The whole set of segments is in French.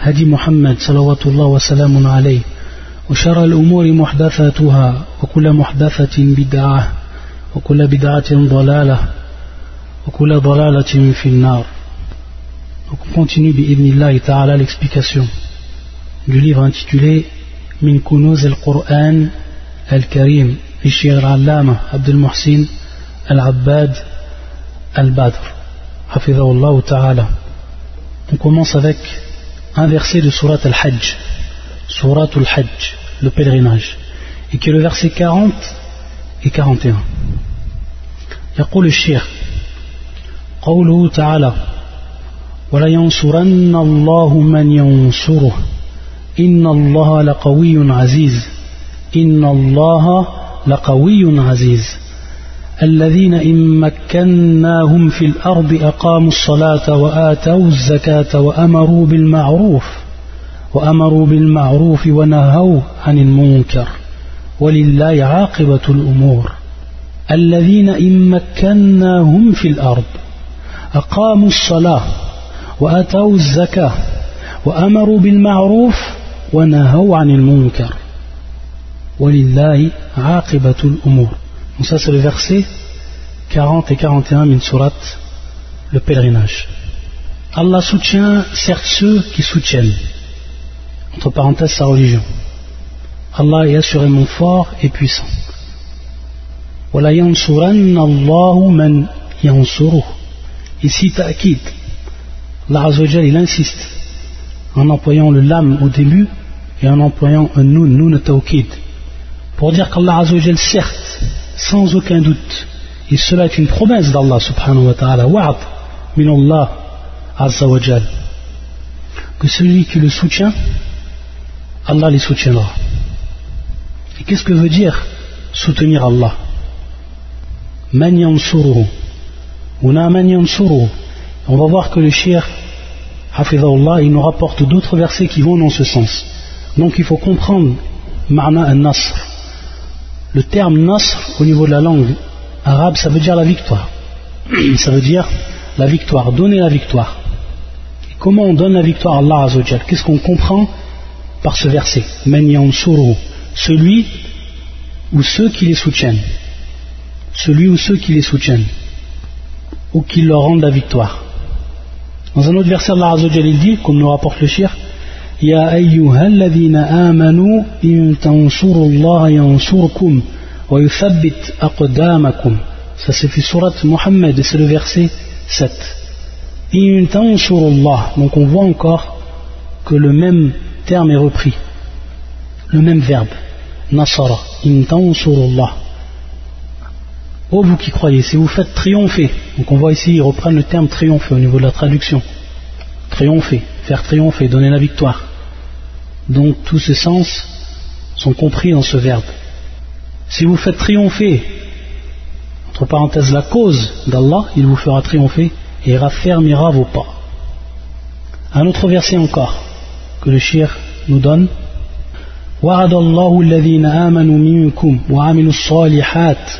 هدي محمد صلوات الله وسلام عليه وشر الأمور محدثاتها وكل محدثة بدعة وكل بدعة ضلالة وكل ضلالة في النار. Donc on continue bi'idnillahi ta'ala l'explication du livre intitulé Min Kunuz al-Qur'an al-Karim للشيخ العلامة عبد المحسن العباد al-Badr. حفظه الله ta'ala. On commence avec un verset de Surat al-Hajj. Surat al-Hajj le pèlerinage. Et qui est le verset 40 et 41 يقول الشيخ قوله تعالى ولينصرن الله من ينصره إن الله لقوي عزيز إن الله لقوي عزيز الذين إن مكناهم في الأرض أقاموا الصلاة وآتوا الزكاة وأمروا بالمعروف وأمروا بالمعروف ونهوا عن المنكر ولله عاقبة الأمور. الذين إن مكناهم في الأرض أقاموا الصلاة وآتوا الزكاة وأمروا بالمعروف ونهوا عن المنكر ولله عاقبة الأمور. Donc ça c'est le verset 40 et 41 min surat, le pèlerinage. Allah soutient certes ceux qui soutiennent, entre parenthèses sa religion. Allah est assurément fort et puissant. Ici, ta'kid. Allah il insiste en employant le lame au début et en employant un nun, nun tawkid, pour dire qu'Allah certes, sans aucun doute, et cela est une promesse d'Allah subhanahu wa ta'ala, wa'ad min Allah Azzawajal, que celui qui le soutient, Allah les soutiendra. Et qu'est-ce que veut dire soutenir Allah? Man yansuruhu. Una man. On va voir que le shir, hafidahullah, il nous rapporte d'autres versets qui vont dans ce sens. Donc il faut comprendre ma'na al-nasr. Le terme nasr au niveau de la langue arabe, ça veut dire la victoire. Ça veut dire la victoire, donner la victoire. Comment on donne la victoire à Allah Qu'est-ce qu'on comprend par ce verset? Celui ou ceux qui les soutiennent. Celui ou ceux qui les soutiennent. Ou qui leur rendent la victoire. Dans un autre verset, Allah Azzawajal il dit, comme nous rapporte le shir, Ya ayyuhalladhina amanu in tansurullaha yansurkum wa yuthabbit aqdamakum. Ça c'est surat Muhammad et c'est le verset 7. In tansurullah. Donc on voit encore que le même terme est repris. Le même verbe. Nasara. In tansurullah. Oh vous qui croyez, si vous faites triompher, donc on voit ici, ils reprennent le terme triompher au niveau de la traduction. Triompher, faire triompher, donner la victoire. Donc tous ces sens sont compris dans ce verbe. Si vous faites triompher, entre parenthèses, la cause d'Allah, il vous fera triompher et raffermira vos pas. Un autre verset encore que le shir nous donne. وعد الله الذين آمنوا منكم وعملوا الصالحات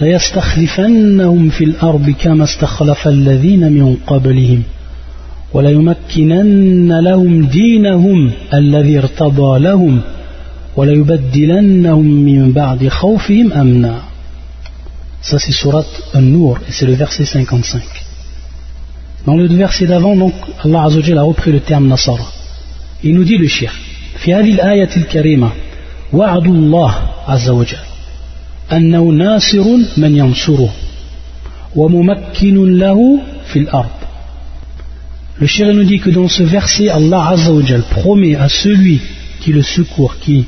ليستخلفنهم في الأرض كما استخلف الذين من قبلهم وليمكنن لهم دينهم الذي ارتضى لهم وليبدلنهم من بعد خوفهم أمنا Ça c'est surat An-Nur et c'est le verset 55. Dans le verset d'avant, donc, Allah Azzawajal a repris le terme Nasara. Il nous dit le shir. في هذه الآية الكريمة وعد الله عز وجل أنه ناصر من ينصره وممكن له في الأرض Le chéri nous dit que dans ce verset, Allah Azzawajal promet à celui qui le secourt, qui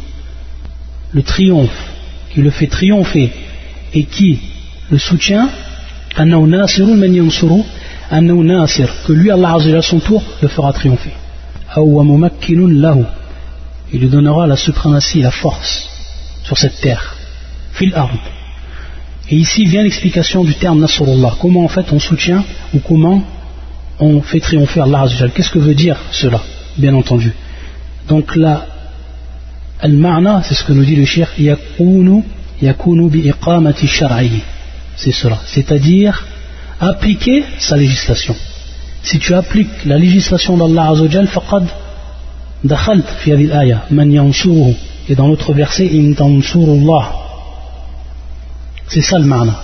le triomphe, qui le fait triompher et qui le soutient, que lui, Allah Azzawajal, à son tour, le fera triompher. Il lui donnera la suprématie, la force sur cette terre. Et ici vient l'explication du terme Nasrullah. Comment en fait on soutient ou comment on fait triompher Allah Qu'est-ce que veut dire cela Bien entendu. Donc là, al-ma'na, c'est ce que nous dit le shir, yakunu, yakunu bi shar'i. C'est cela. C'est-à-dire appliquer sa législation. Si tu appliques la législation d'Allah Azzawajal, faqad dakhalt fi al-aya, man yansuruhu. Et dans l'autre verset, in tansurullah. C'est ça le ma'na.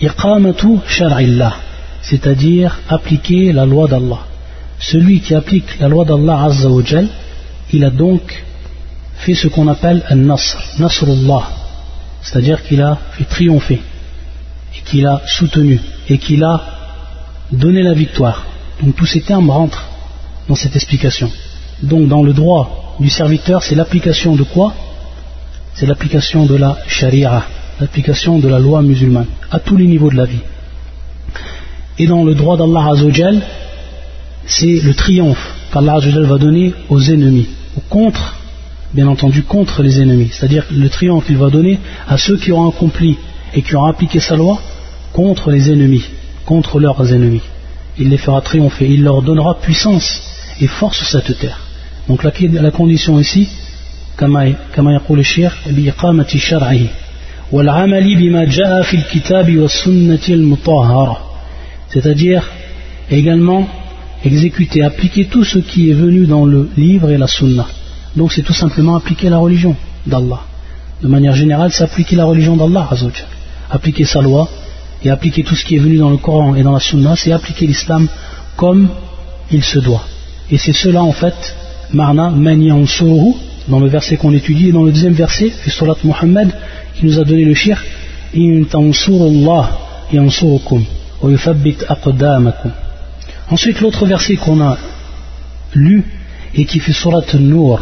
Iqamatu shar'illah. C'est-à-dire appliquer la loi d'Allah. Celui qui applique la loi d'Allah Azzawajal, il a donc fait ce qu'on appelle un nasr, nasrullah. C'est-à-dire qu'il a fait triompher et qu'il a soutenu et qu'il a donné la victoire. Donc tous ces termes rentrent dans cette explication. Donc dans le droit du serviteur, c'est l'application de quoi? C'est l'application de la sharia, l'application de la loi musulmane, à tous les niveaux de la vie Et dans le droit d'Allah Azzawajal, c'est le triomphe qu'Allah Azzawajal va donner aux ennemis, ou contre, bien entendu, contre les ennemis. C'est-à-dire le triomphe qu'il va donner à ceux qui auront accompli et qui auront appliqué sa loi contre les ennemis, contre leurs ennemis. Il les fera triompher, il leur donnera puissance et force sur cette terre. Donc la, la condition ici, كما يقول الشيخ بإقامة شرعه والعمل بما جاء في الكتاب والسنة المطهرة c'est-à-dire également exécuter, appliquer tout ce qui est venu dans le livre et la sunna. Donc c'est tout simplement appliquer la religion d'Allah. De manière générale, c'est appliquer la religion d'Allah, appliquer sa loi, et appliquer tout ce qui est venu dans le Coran et dans la Sunna, c'est appliquer l'islam comme il se doit. Et c'est cela en fait, Marna Maniyansuruhu, dans le verset qu'on étudie, et dans le deuxième verset, Surat Muhammad, qui nous a donné le shir, In tansurullah yansurukum. Ensuite, l'autre verset qu'on a lu, et qui fait Surat Nur,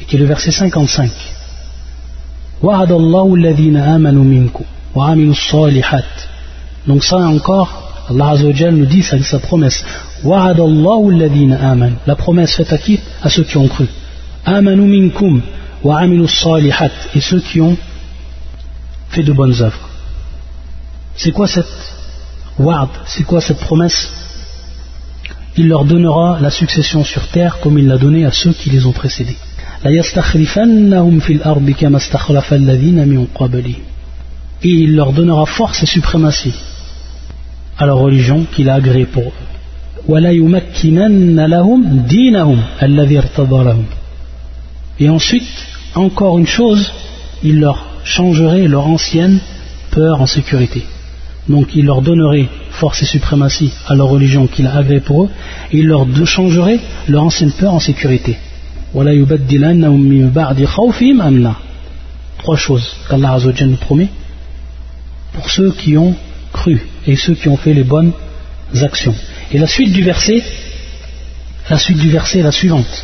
et qui est le verset 55. Wa'adallahu alladhina amanu minkum, wa amilu salihat. Donc ça encore, Allah nous dit, ça sa promesse. La promesse faite à qui? À ceux qui ont cru. Et ceux qui ont fait de bonnes œuvres. C'est quoi cette C'est quoi cette promesse? Il leur donnera la succession sur terre comme il l'a donné à ceux qui les ont précédés. La et il leur donnera force et suprématie à leur religion qu'il a agréée pour eux. Et ensuite, encore une chose, il leur changerait leur ancienne peur en sécurité Donc il leur donnerait force et suprématie à leur religion qu'il a agréée pour eux, et il leur changerait leur ancienne peur en sécurité. Trois choses qu'Allah nous promet pour ceux qui ont cru et ceux qui ont fait les bonnes actions. Et la suite du verset, la suite du verset est la suivante.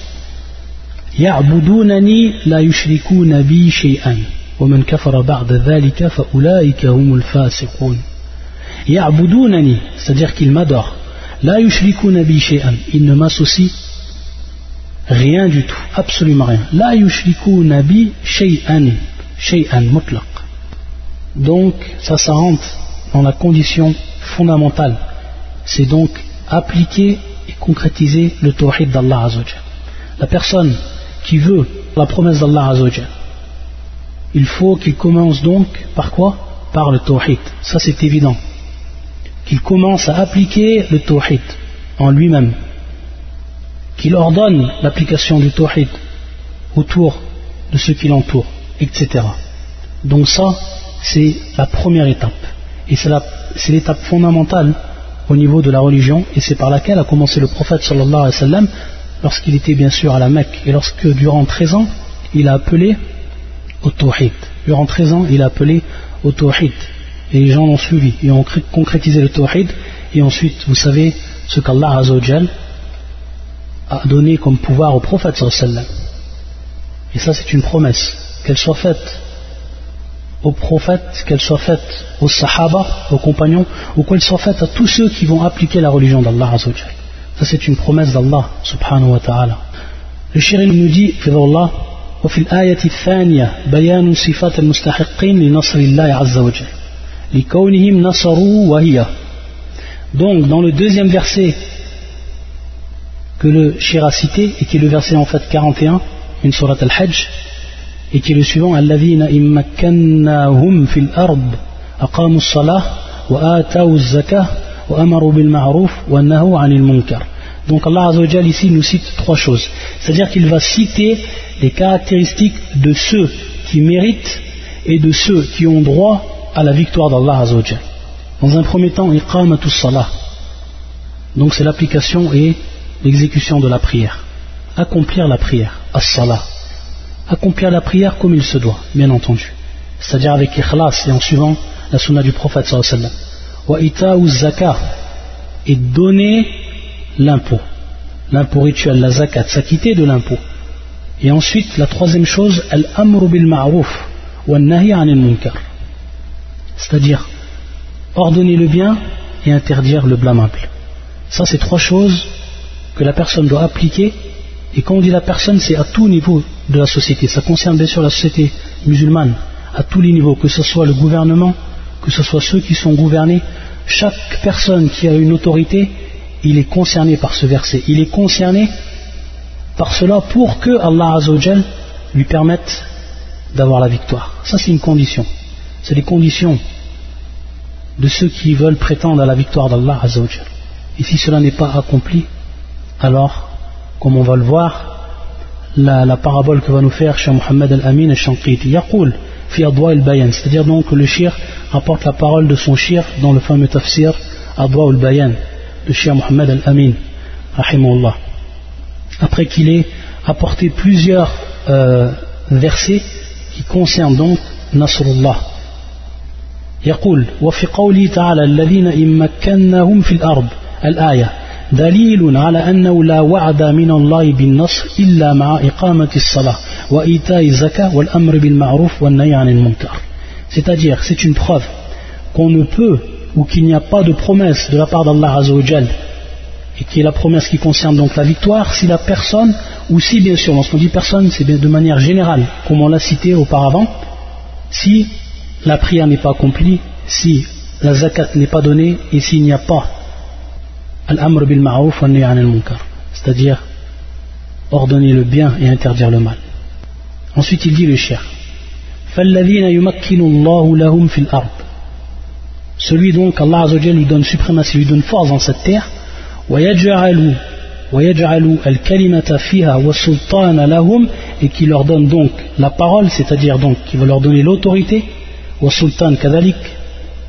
يعبدونني لا يشركون بي شيئا ومن كفر بعد ذلك فأولئك هم الفاسقون c'est-à-dire qu'ils m'adorent. La yushrikuna bi shay'an, ils ne m'associent rien du tout, absolument rien. La yushrikuna bi shay'an. Donc, ça rentre dans la condition fondamentale. C'est donc appliquer et concrétiser le tawhid d'Allah Azzawajal. La personne qui veut la promesse d'Allah Azzawajal, il faut qu'il commence donc par quoi? Par le tawhid. Ça c'est évident. Qu'il commence à appliquer le tawhid en lui-même. Qu'il ordonne l'application du tawhid autour de ceux qui l'entourent, etc. Donc ça, c'est la première étape. Et c'est l'étape fondamentale au niveau de la religion, et c'est par laquelle a commencé le prophète sallallahu alayhi wa sallam, lorsqu'il était bien sûr à la Mecque, et lorsque durant 13 ans, il a appelé au tawhid. Durant 13 ans, il a appelé au tawhid. Et les gens l'ont suivi, et ont concrétisé le tawhid, et ensuite, vous savez ce qu'Allah a donné comme pouvoir au prophète sallallahu alayhi wa sallam. Et ça, c'est une promesse, qu'elle soit faite aux prophètes, qu'elles soient faites aux sahaba, aux compagnons, ou qu'elles soient faites à tous ceux qui vont appliquer la religion d'Allah Ça c'est une promesse d'Allah subhanahu wa ta'ala. Le shirin nous dit, Allah, وفي الآية الثانية بيان صفات المستحقين لنصر الله عز وجل لكونهم نصروا وهي donc, dans le deuxième verset que le Shira a cité, et qui est le verset en fait 41, une surat al-Hajj, et qui est le suivant Allavina immakannahum fil ard aqamu salah wa atau zakah wa amaru bil ma'ruf. Donc Allah Azzawajal ici nous cite trois choses. C'est-à-dire qu'il va citer les caractéristiques de ceux qui méritent et de ceux qui ont droit à la victoire d'Allah Azzawajal. Dans un premier temps, iqamatus salah. Donc c'est l'application et l'exécution de la prière. Accomplir la prière, as-salah. Accomplir la prière comme il se doit, bien entendu. C'est-à-dire avec ikhlas et en suivant la sunna du prophète sallallahu wa sallam. et donner l'impôt. L'impôt rituel, la zakat, s'acquitter de l'impôt. Et ensuite, la troisième chose, al-amru bil ma'ruf wa nahi anil munkar. C'est-à-dire ordonner le bien et interdire le blâmable. Ça, c'est trois choses que la personne doit appliquer. Et quand on dit la personne, c'est à tout niveau de la société. Ça concerne bien sûr la société musulmane, à tous les niveaux, que ce soit le gouvernement, que ce soit ceux qui sont gouvernés. Chaque personne qui a une autorité, il est concerné par ce verset. Il est concerné par cela pour que Allah lui permette d'avoir la victoire. Ça, c'est une condition. C'est les conditions de ceux qui veulent prétendre à la victoire d'Allah Azzawajal. Et si cela n'est pas accompli, alors, comme on va le voir, la, parabole que va nous faire Cheikh Mohammed Al-Amin Al-Shanqiti, Yaqul, fi adwa al-bayan, c'est-à-dire donc que le shir rapporte la parole de son shir dans le fameux tafsir Adwa al-Bayan de Cheikh Mohammed Al-Amin, rahimahullah. Après qu'il ait apporté plusieurs euh, versets qui concernent donc Nasrullah. يقول وفي قوله تعالى الذين إن مكناهم في الأرض الآية دليل على أنه لا وعد من الله بالنصر إلا مع إقامة الصلاة وإيتاء الزكاة والأمر بالمعروف والنهي عن المنكر c'est-à-dire c'est une preuve qu'on ne peut ou qu'il n'y a pas de promesse de la part d'Allah Azzawajal et qui est la promesse qui concerne donc la victoire, si la personne, ou si bien sûr, lorsqu'on dit personne, c'est de manière générale, comme on l'a cité auparavant, si la prière n'est pas accomplie si la zakat n'est pas donnée et s'il n'y a pas al-amr bil ma'ruf al munkar, c'est-à-dire ordonner le bien et interdire le mal. Ensuite, il dit le cher Celui donc, Allah Azzawajal lui donne suprématie, lui donne force dans cette terre. Et qui leur donne donc la parole, c'est-à-dire donc qui va leur donner l'autorité wa sultan kadalik,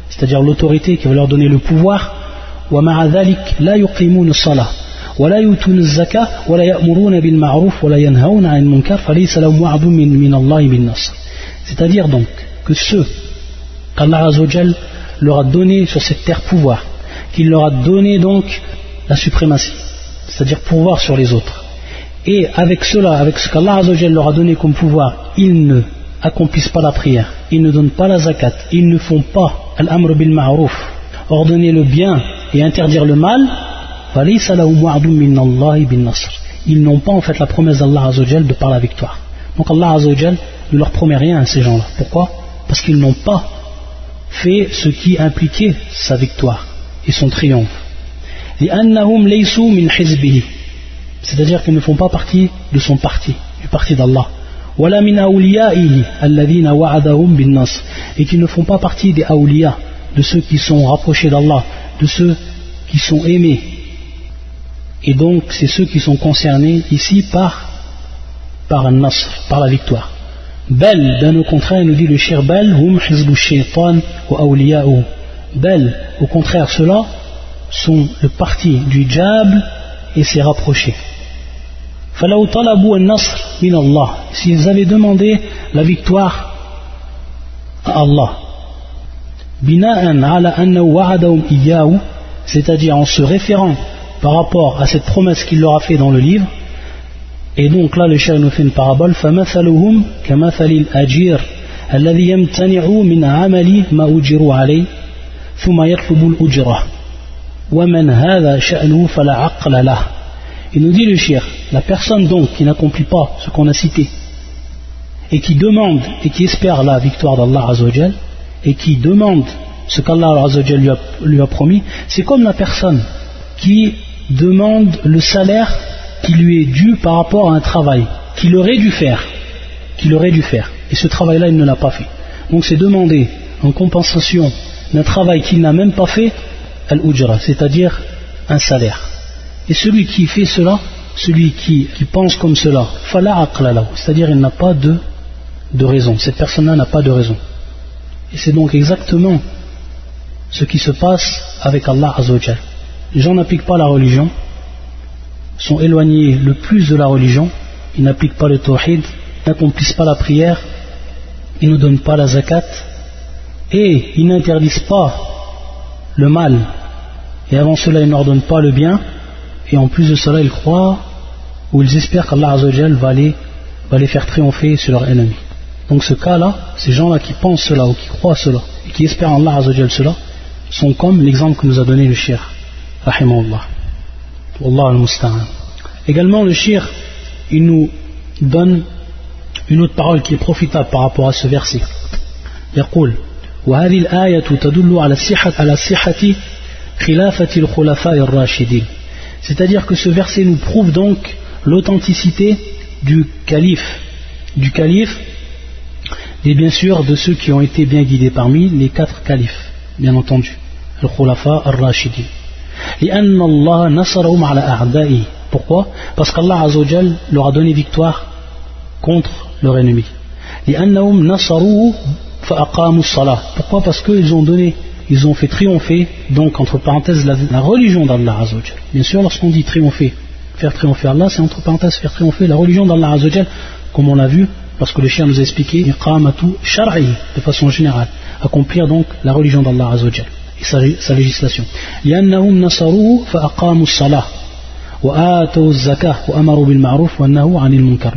c'est-à-dire l'autorité qui va leur donner le pouvoir, wa ma'adhalik la yuqimun salah, wa la yutun zaka, wa la ya'muruna bil ma'ruf, wa la yanhauna anil munkar, falaysa lahum wa'dun min, min Allah min nasr. C'est-à-dire donc que ceux qu'Allah Azzawajal leur a donné sur cette terre pouvoir, qu'il leur a donné donc la suprématie, c'est-à-dire pouvoir sur les autres. Et avec cela, avec ce qu'Allah Azzawajal leur a donné comme pouvoir, ils ne accomplissent pas la prière, ils ne donnent pas la zakat, ils ne font pas al-amr bil ma'ruf, ordonner le bien et interdire le mal, ils n'ont pas en fait la promesse d'Allah de par la victoire. Donc Allah ne leur promet rien à ces gens-là. Pourquoi? Parce qu'ils n'ont pas fait ce qui impliquait sa victoire et son triomphe. C'est-à-dire qu'ils ne font pas partie de son parti, du parti d'Allah. Et qu'ils ne font pas partie des awliya, de ceux qui sont rapprochés d'Allah, de ceux qui sont aimés. Et donc, c'est ceux qui sont concernés ici par, par un nasr, par la victoire. Bel, d'un au contraire, nous dit le shir Bel, hum awliya'u. Bel, au contraire, ceux-là sont le parti du diable et ses rapprochés. S'ils avaient demandé la victoire à Allah c'est-à-dire en se référant par rapport à cette promesse qu'il leur a fait dans le livre et donc là, le cher nous fait une parabole. فَمَثَلُهُمْ كَمَثَلِ الْأَجِيرِ الذي يمتنع من عمل ما أجروا عليه ثم يطلب الأجرة ومن هذا شأنه فلا عقل له Il nous dit le cher, la personne donc qui n'accomplit pas ce qu'on a cité, et qui demande et qui espère la victoire d'Allah Azzawajal, et qui demande ce qu'Allah Azzawajal lui a, promis, c'est comme la personne qui demande le salaire qui lui est dû par rapport à un travail qu'il aurait dû faire, qu'il aurait dû faire, et ce travail-là il ne l'a pas fait. Donc c'est demander en compensation d'un travail qu'il n'a même pas fait, al-ujra, c'est-à-dire un salaire. Et celui qui fait cela, celui qui, pense comme cela, c'est-à-dire il n'a pas de, de raison, cette personne-là n'a pas de raison. Et c'est donc exactement ce qui se passe avec Allah Azzawajal. Les gens n'appliquent pas la religion, sont éloignés le plus de la religion, ils n'appliquent pas le tawhid, n'accomplissent pas la prière, ils ne donnent pas la zakat, et ils n'interdisent pas le mal, et avant cela ils n'ordonnent pas le bien, et en plus de cela ils croient ou ils espèrent qu'Allah va les, va les faire triompher sur leurs ennemis. Donc ce cas-là, ces gens-là qui pensent cela ou qui croient cela et qui espèrent en Allah cela, sont comme l'exemple que nous a donné le shir, rahimahullah. Allah al-Musta'an. Également le shir, il nous donne une autre parole qui est profitable par rapport à ce verset. يقول وهذه الآية تدل على صحة على صحة خلافة الخلفاء الراشدين c'est-à-dire que ce verset nous prouve donc l'authenticité du calife. Du calife et bien sûr de ceux qui ont été bien guidés parmi les quatre califes bien entendu. Al-khulafa al-rashidin pourquoi? Parce qu'Allah leur a donné victoire contre leur ennemi. Pourquoi? Parce qu'ils ont donné, ils ont fait triompher, donc entre parenthèses, la, religion d'Allah Azzawajal. Bien sûr, lorsqu'on dit triompher, faire triompher Allah, c'est entre parenthèses faire triompher la religion d'Allah Azzawajal, comme on l'a vu, parce que le chien nous a expliqué, de façon générale, accomplir donc la religion d'Allah Azzawajal et sa, sa législation.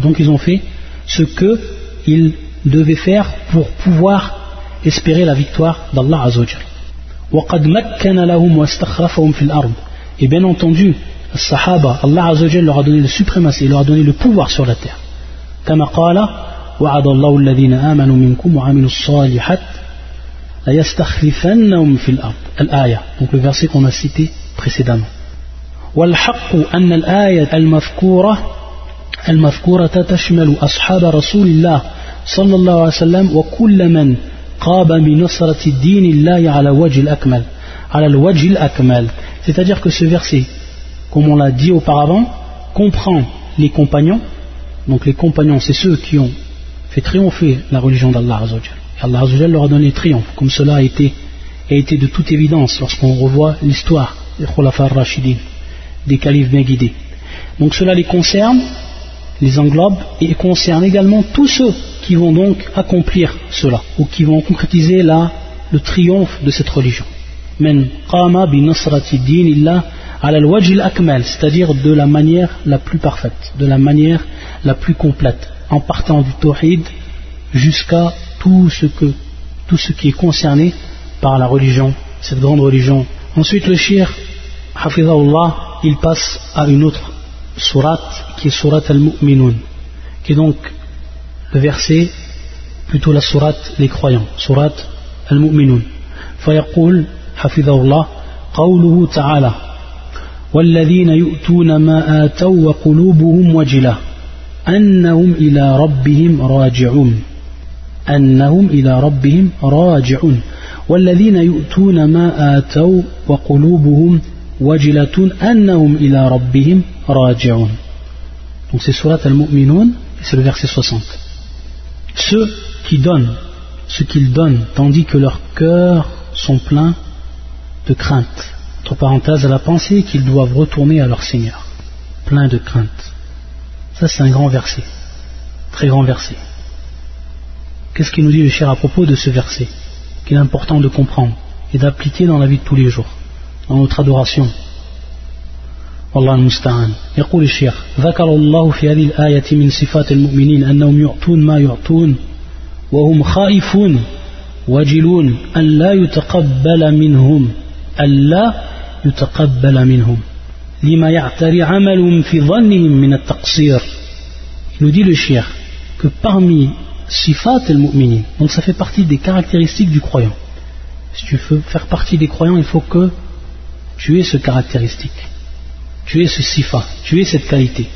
Donc ils ont fait ce qu'ils devaient faire pour pouvoir espérer la victoire d'Allah Azzawajal. Et bien entendu, les Sahaba, Allah Azzawajal leur a donné le suprématie, leur a donné le pouvoir sur la terre. كما قال وعد الله الذين آمنوا منكم وعملوا الصالحات ليستخلفنهم في الأرض. الآية. Donc le verset qu'on a cité précédemment. والحق أن الآية المذكورة المذكورة تشمل أصحاب رسول الله صلى الله عليه وسلم وكل من wajil c'est-à-dire que ce verset comme on l'a dit auparavant comprend les compagnons. Donc les compagnons c'est ceux qui ont fait triompher la religion d'Allah Azzawajal Allah Azzawajal leur a donné triomphe comme cela a été, a été de toute évidence lorsqu'on revoit l'histoire des khulafar rachidin des califes bien guidés. Donc cela les concerne les englobe et concerne également tous ceux qui vont donc accomplir cela ou qui vont concrétiser la, le triomphe de cette religion. c'est-à-dire de la manière la plus parfaite, de la manière la plus complète, en partant du tawhid jusqu'à tout ce, que, tout ce qui est concerné par la religion, cette grande religion. Ensuite le shir, hafizahullah, il passe à une autre sourate qui est surat al-mu'minun qui est donc le verset plutôt la sourate des croyants surat al-mu'minun فيقول حفظه الله قوله تعالى والذين يؤتون ما آتوا وقلوبهم وجلة أنهم إلى ربهم راجعون أنهم إلى ربهم راجعون والذين يؤتون ما آتوا وقلوبهم wajilatun annahum ila rabbihim Donc c'est surat al-mu'minun c'est le verset 60. Ceux qui donnent ce qu'ils donnent tandis que leurs cœurs sont pleins de crainte. Entre parenthèses, à la pensée qu'ils doivent retourner à leur Seigneur. Plein de crainte. Ça c'est un grand verset. Très grand verset. Qu'est-ce qu'il nous dit le cher à propos de ce verset? Qu'il est important de comprendre et d'appliquer dans la vie de tous les jours dans notre adoration. والله المستعان. يقول الشيخ ذكر الله في هذه الآية من صفات المؤمنين أنهم يعطون ما يعطون وهم خائفون وجلون أن لا يتقبل منهم أن لا يتقبل منهم. لما يعتري عمل في ظنهم من التقصير. يدي الشيخ que parmi صفات المؤمنين donc ça fait partie des caractéristiques du croyant. Si tu veux faire partie des croyants il faut que tu aies ce caractéristique. Tu aies ce sifa, tu aies cette qualité.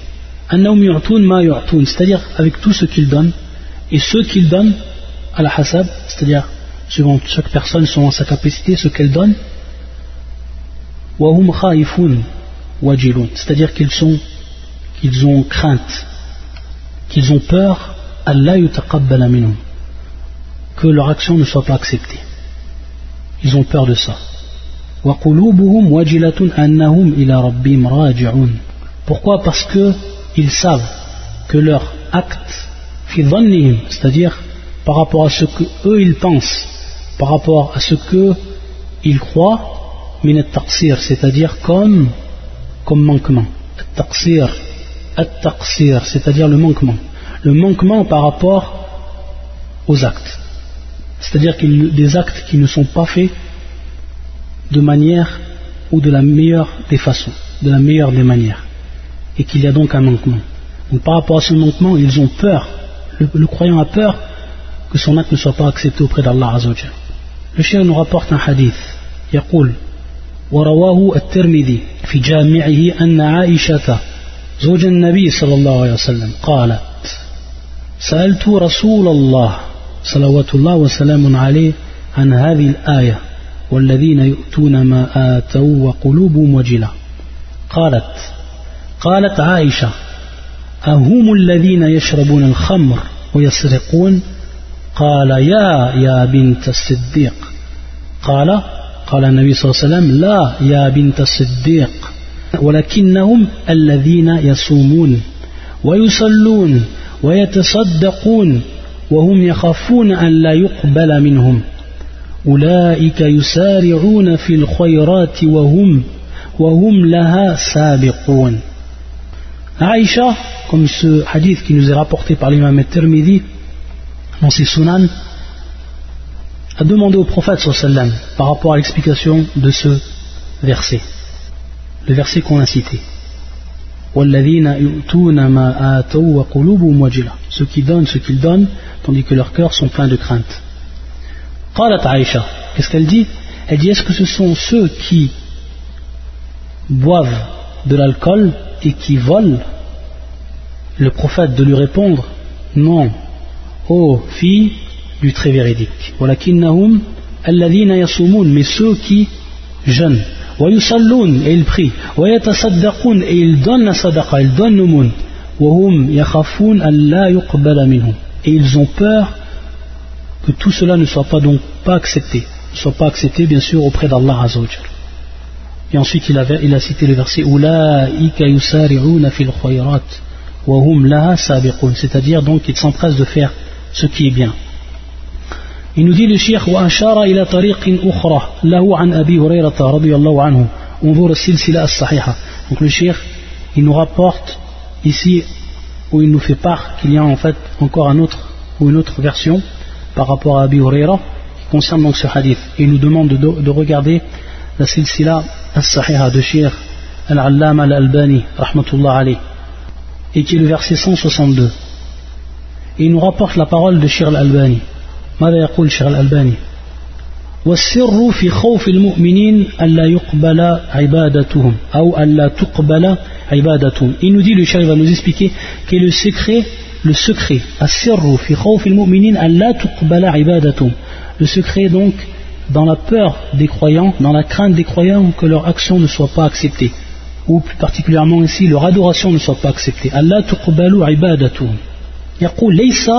C'est-à-dire avec tout ce qu'ils donnent, et ce qu'ils donnent à la hasab, c'est-à-dire selon chaque personne, selon sa capacité, ce qu'elle donne, c'est-à-dire qu'ils sont qu'ils ont crainte qu'ils ont peur que leur action ne soit pas acceptée. Ils ont peur de ça pourquoi? Parce que ils savent que leur acte c'est-à-dire par rapport à ce que eux ils pensent par rapport à ce que ils croient c'est-à-dire comme, comme manquement. C'est-à-dire le manquement. Le manquement par rapport aux actes. C'est-à-dire des actes qui ne sont pas faits de manière ou de la meilleure des façons, de la meilleure des manières. Et qu'il y a donc un manquement. Donc par rapport à ce manquement, ils ont peur. Le, croyant a peur que son acte ne soit pas accepté auprès d'Allah Le chien nous rapporte un hadith. يقول ورواه الترمذي في جامعه أن عائشة زوج النبي صلى الله عليه وسلم قالت سألت رسول الله صلوات الله وسلام عليه عن هذه الآية والذين يؤتون ما آتوا وقلوبهم وجلة. قالت قالت عائشة أهم الذين يشربون الخمر ويسرقون؟ قال يا يا بنت الصديق. قال قال النبي صلى الله عليه وسلم لا يا بنت الصديق. ولكنهم الذين يصومون ويصلون ويتصدقون وهم يخافون أن لا يقبل منهم. أولئك يسارعون في الخيرات وهم وهم لها سابقون Aïcha, comme ce hadith qui nous est rapporté par l'imam al-Tirmidhi dans ses sunan, a demandé au prophète sallam par rapport à l'explication de ce verset, le verset qu'on a cité. Ceux qui donnent ce qu'ils donnent, tandis que leurs cœurs sont pleins de crainte. Qu'est-ce qu'elle dit? Elle dit est-ce que ce sont ceux qui boivent de l'alcool et qui volent? Le prophète de lui répondre non. Ô fille, du très véridique. Mais ceux qui jeûnent, et ils prient, et ils donnent la sadaqa, ils donnent l'aumône, et ils ont peur que tout cela ne soit pas donc pas accepté, ne soit pas accepté bien sûr auprès d'Allah Azzawajal. Et ensuite il, avait, il a cité le verset c'est-à-dire donc qu'ils s'empressent de faire ce qui est bien. Il nous dit le Cheikh وأشار إلى طريق أخرى له عن أبي هريرة رضي الله عنه انظر السلسلة الصحيحة donc le Cheikh il nous rapporte ici où il nous fait part qu'il y a en fait encore un autre ou une autre version par rapport à Abi Huraira qui concerne donc ce hadith et il nous demande de, de regarder la silsila as-sahiha de Cheikh Al-Allama Al-Albani rahmatullah alayh et qui est le verset 162 et il nous rapporte la parole de Cheikh Al-Albani ماذا يقول الشيخ الألباني والسر في خوف المؤمنين ألا يقبل عبادتهم أو ألا تقبل عبادتهم il nous dit le cheikh va nous expliquer que le secret le secret السر في خوف المؤمنين ألا تقبل عبادتهم le secret donc dans la peur des croyants dans la crainte des croyants que leur action ne soit pas acceptée ou plus particulièrement ici leur adoration ne soit pas acceptée ألا تقبل عبادتهم يقول ليس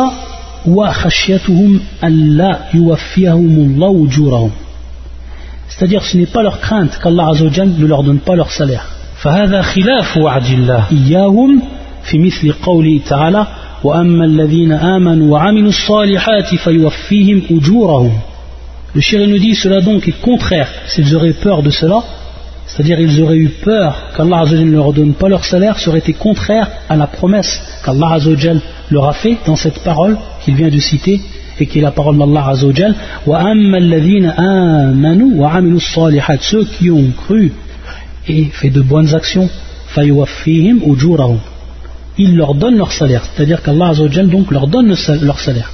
c'est-à-dire ce n'est pas leur crainte qu'Allah Azzawajal ne leur donne pas leur salaire فهذا خلاف وعد الله إياهم في مثل قوله تعالى وأما الذين آمنوا وعملوا الصالحات فيوفيهم أجورهم Le chéri nous dit cela donc est contraire s'ils auraient peur de cela c'est-à-dire ils auraient eu peur qu'Allah ne leur donne pas leur salaire, ça aurait été contraire à la promesse qu'Allah leur a fait dans cette parole qu'il vient de citer et qui est la parole d'Allah Azzawajal ceux qui ont cru et fait de bonnes actions, il leur donne leur salaire, c'est-à-dire qu'Allah donc leur donne leur salaire.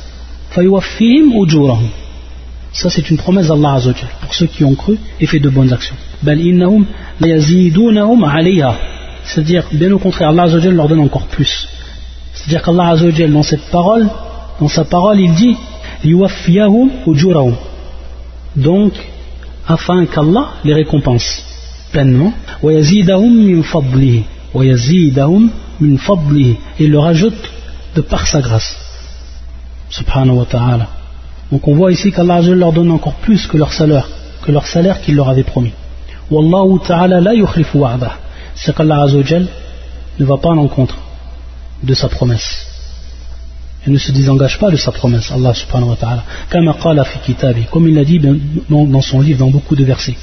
Ça c'est une promesse d'Allah pour ceux qui ont cru et fait de bonnes actions. C'est-à-dire, bien au contraire, Allah leur donne encore plus. C'est-à-dire qu'Allah dans cette parole, dans sa parole, il dit donc afin qu'Allah les récompense pleinement et leur ajoute de par sa grâce. Subhanahu wa ta'ala. Donc on voit ici qu'Allah leur donne encore plus que leur salaire que leur salaire qu'il leur avait promis. Wallahu ta'ala la yukhlifu c'est qu'Allah ne va pas en l'encontre de sa promesse. Et ne se désengage pas de sa promesse Allah subhanahu wa ta'ala. Comme il l'a dit dans son livre dans beaucoup de versets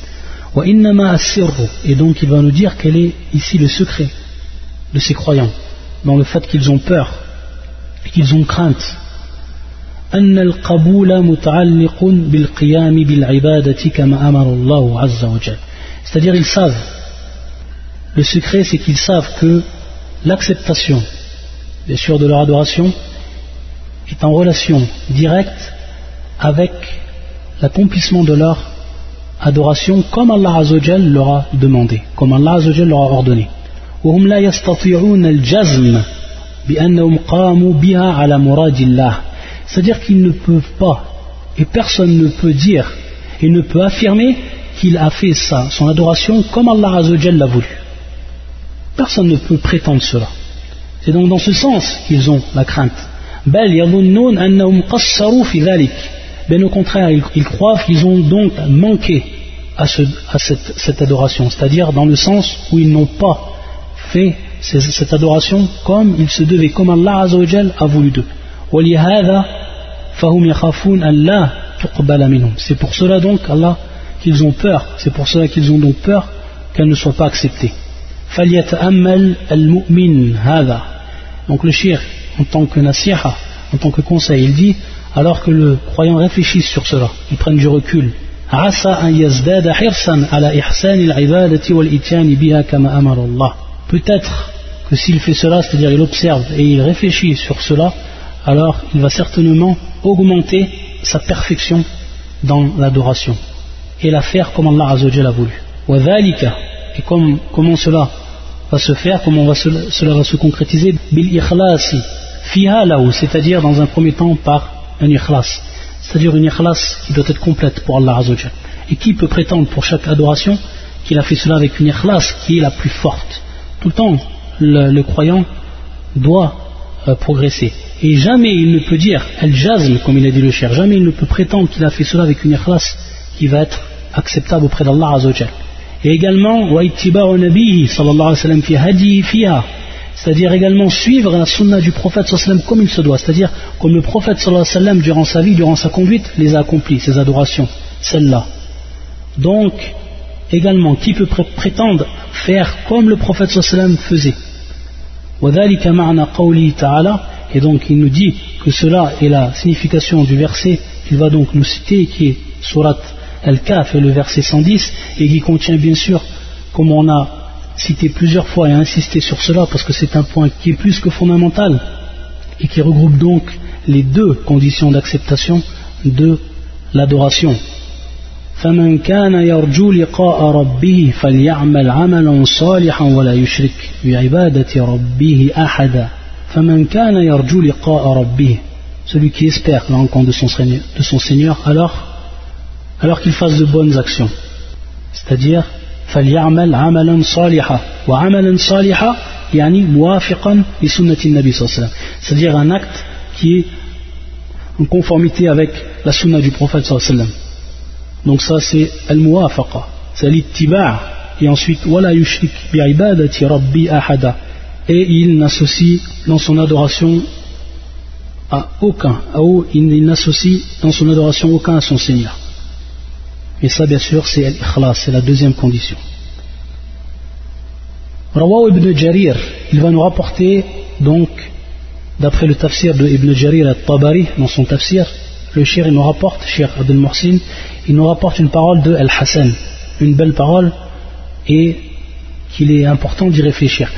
et donc il va nous dire quel est ici le secret de ces croyants, dans le fait qu'ils ont peur et qu'ils ont crainte. C'est-à-dire ils savent, le secret c'est qu'ils savent que l'acceptation, bien sûr, de leur adoration est en relation directe avec l'accomplissement de leur adoration comme Allah Azzawajal leur a demandé, comme Allah Azzawajal leur a ordonné. C'est-à-dire qu'ils ne peuvent pas, et personne ne peut dire, et ne peut affirmer qu'il a fait ça, son adoration, comme Allah Azzawajal l'a voulu. Personne ne peut prétendre cela. C'est donc dans ce sens qu'ils ont la crainte. Bien au contraire, ils, croient qu'ils ont donc manqué à, cette, adoration, c'est-à-dire dans le sens où ils n'ont pas fait cette adoration comme il se devait, comme Allah a voulu d'eux. C'est pour cela donc Allah qu'ils ont peur, c'est pour cela qu'ils ont donc peur qu'elle ne soit pas acceptée. Donc le shir, en tant que nasiha, en tant que conseil, il dit alors que le croyant réfléchisse sur cela, il prenne du recul. Peut-être que s'il fait cela, c'est-à-dire il observe et il réfléchit sur cela, alors il va certainement augmenter sa perfection dans l'adoration et la faire comme Allah a voulu. Et comment cela va se faire, comment cela va se concrétiser c'est-à-dire dans un premier temps par un ikhlas, c'est-à-dire une ikhlas qui doit être complète pour Allah Azzawajal. Et qui peut prétendre pour chaque adoration qu'il a fait cela avec une ikhlas qui est la plus forte Tout le temps, le, croyant doit euh, progresser. Et jamais il ne peut dire, el jazm, comme il a dit le cher, jamais il ne peut prétendre qu'il a fait cela avec une ikhlas qui va être acceptable auprès d'Allah Azzawajal. Et également, wa sallallahu alayhi wa sallam fi hadi fiha c'est-à-dire également suivre la sunna du prophète sallam comme il se doit, c'est-à-dire comme le prophète sallam durant sa vie, durant sa conduite, les a accomplis, ses adorations, celles-là. Donc, également, qui peut prétendre faire comme le prophète sallam faisait? Et donc il nous dit que cela est la signification du verset qu'il va donc nous citer, qui est Surat Al-Kaf et le verset 110, et qui contient bien sûr, comme on a cité plusieurs fois et insisté sur cela parce que c'est un point qui est plus que fondamental et qui regroupe donc les deux conditions d'acceptation de l'adoration. فمن كان يرجو لقاء ربه فليعمل عملا صالحا ولا يشرك بعبادة ربه أحدا فمن كان يرجو لقاء ربه celui qui espère la rencontre de son, de son Seigneur alors alors qu'il fasse de bonnes actions c'est-à-dire فليعمل عملا صالحا وعملا صالحا يعني موافقا لسنة النبي صلى الله عليه وسلم c'est-à-dire un acte qui est en conformité avec la sunna du prophète صلى الله عليه وسلم donc ça c'est al-muwafaqa c'est l'ittiba' et ensuite wala yushrik bi'ibadati rabbi ahada et il n'associe dans son adoration à aucun, il n'associe dans son adoration aucun à son Seigneur. Et ça, bien sûr, c'est l'ikhlas, c'est la deuxième condition. Rawaw ibn Jarir, il va nous rapporter, donc, d'après le tafsir de Ibn Jarir al-Tabari, dans son tafsir, le shir, il nous rapporte, shir Abdel Morsin, il nous rapporte une parole de Al-Hassan, une belle parole, et qu'il est important d'y réfléchir.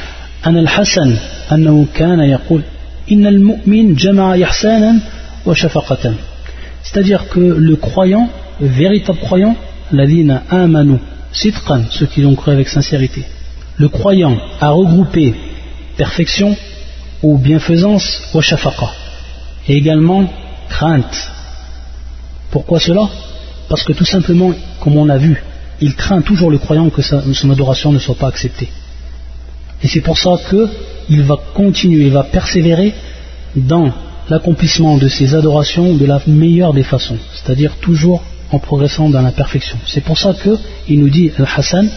An Al-Hassan, annahu kana yaqul, inna al-mu'min jama'a ihsanan wa shafaqatan. C'est-à-dire que le croyant, le véritable croyant, ladina amanu sitqan, ceux qui l'ont cru avec sincérité. Le croyant a regroupé perfection ou bienfaisance wa shafaqa et également crainte. Pourquoi cela? Parce que tout simplement, comme on l'a vu, il craint toujours le croyant que son adoration ne soit pas acceptée. Et c'est pour ça qu'il va continuer, il va persévérer dans l'accomplissement de ses adorations de la meilleure des façons, c'est-à-dire toujours en progressant dans la perfection. C'est pour ça qu'il nous dit Al-Hassan,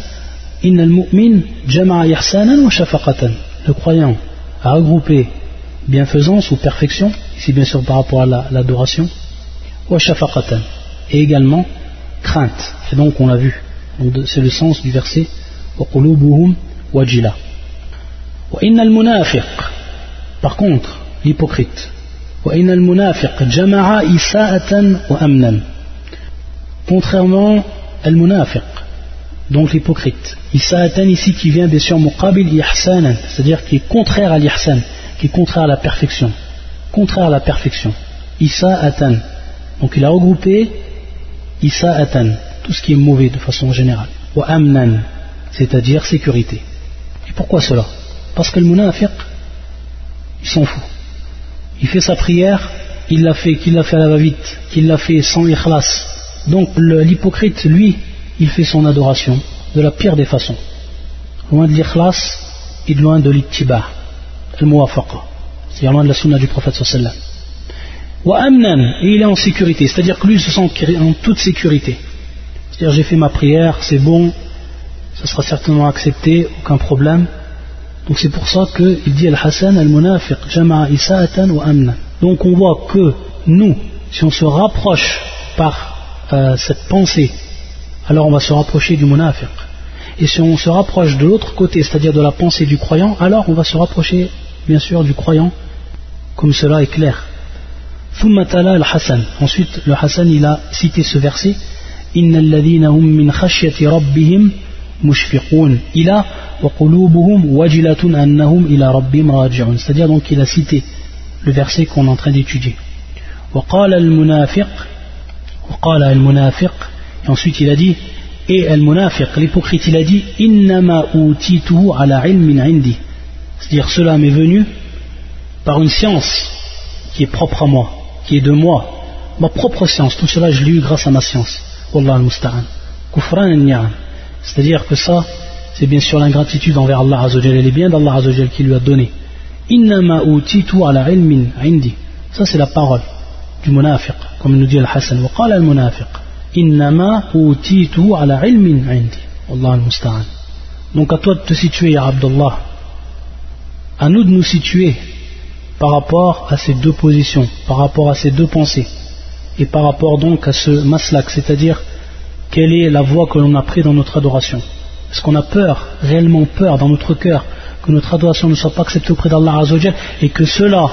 al-mu'min jama'a ihsanan wa shafaqatan. Le croyant a regroupé bienfaisance ou perfection, ici bien sûr par rapport à l'adoration, wa shafaqatan, et également crainte. Et donc on l'a vu, c'est le sens du verset wa qulubuhum wajila. Wa inna al-munafiq, par contre, l'hypocrite, wa inna al-munafiq jama'a isa'atan wa amnan. Contrairement al-munafiq, donc l'hypocrite. Isa'atan ici qui vient bien sûr muqabil c'est-à-dire qui est contraire à l'ihsan, qui est contraire à la perfection. Contraire à la perfection. Isa'atan. Donc il a regroupé Isa'atan, tout ce qui est mauvais de façon générale. Wa amnan, c'est-à-dire sécurité. Et pourquoi cela? Parce que le munafiq, il s'en fout. Il fait sa prière, il l'a fait, qu'il l'a fait à la va-vite, qu'il l'a fait sans ikhlas, donc l'hypocrite, lui, il fait son adoration de la pire des façons. Loin de l'ikhlas et loin de l'ittiba, le muwafaqa. C'est-à-dire loin de la sunna du prophète sallallahu et il est en sécurité, c'est-à-dire que lui se sent en toute sécurité. C'est-à-dire j'ai fait ma prière, c'est bon, ça sera certainement accepté, aucun problème. Donc c'est pour ça qu'il dit Al-Hassan al-Munafiq, Jama'a Isa'atan wa Amnan. Donc on voit que nous, si on se rapproche par euh, cette pensée, alors on va se rapprocher du munafiq. Et si on se rapproche de l'autre côté, c'est-à-dire de la pensée du croyant, alors on va se rapprocher bien sûr du croyant, comme cela est clair. al-Hassan. Ensuite, le Hassan il a cité ce verset Inna hum min khashyati rabbihim mushfiqun ila wa qulubuhum wajilatun annahum ila rabbihim raji'un. C'est-à-dire donc il a cité le verset qu'on est en train d'étudier. وقال المنافق وقال المنافق et ensuite il a dit et المنافق l'hypocrite il a dit إنما أوتيته على علم عندي c'est-à-dire cela m'est venu par une science qui est propre à moi qui est de moi ma propre science tout cela je l'ai eu grâce à ma science Wallah al-Musta'an kufran c'est-à-dire que ça c'est bien sûr l'ingratitude envers Allah Azzawajal et les biens d'Allah Azzawajal qui lui a donné إنما أوتيته على علم عندي ça c'est la parole du munafiq, comme nous dit Al-Hassan. وقال المنافق إنما أوتيته على علم عندي والله المستعان donc à toi de te situer ya Abdullah à nous de nous situer par rapport à ces deux positions par rapport à ces deux pensées et par rapport donc à ce maslak c'est-à-dire quelle est la voie que l'on a pris dans notre adoration est-ce qu'on a peur, réellement peur dans notre cœur que notre adoration ne soit pas acceptée auprès d'Allah et que cela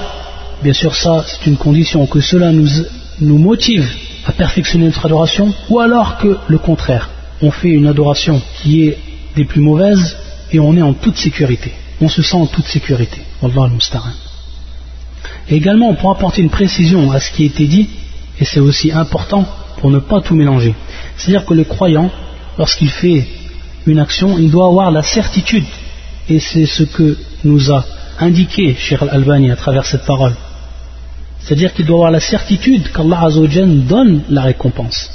bien sûr ça c'est une condition, que cela nous, motive à perfectionner notre adoration, ou alors que le contraire, on fait une adoration qui est des plus mauvaises et on est en toute sécurité. On se sent en toute sécurité. Et également, on pourra apporter une précision à ce qui a été dit, et c'est aussi important pour ne pas tout mélanger. C'est-à-dire que le croyant, lorsqu'il fait une action, il doit avoir la certitude, et c'est ce que nous a indiqué Cheikh Al-Albani à travers cette parole, c'est-à-dire qu'il doit avoir la certitude qu'Allah Azzawajal donne la récompense.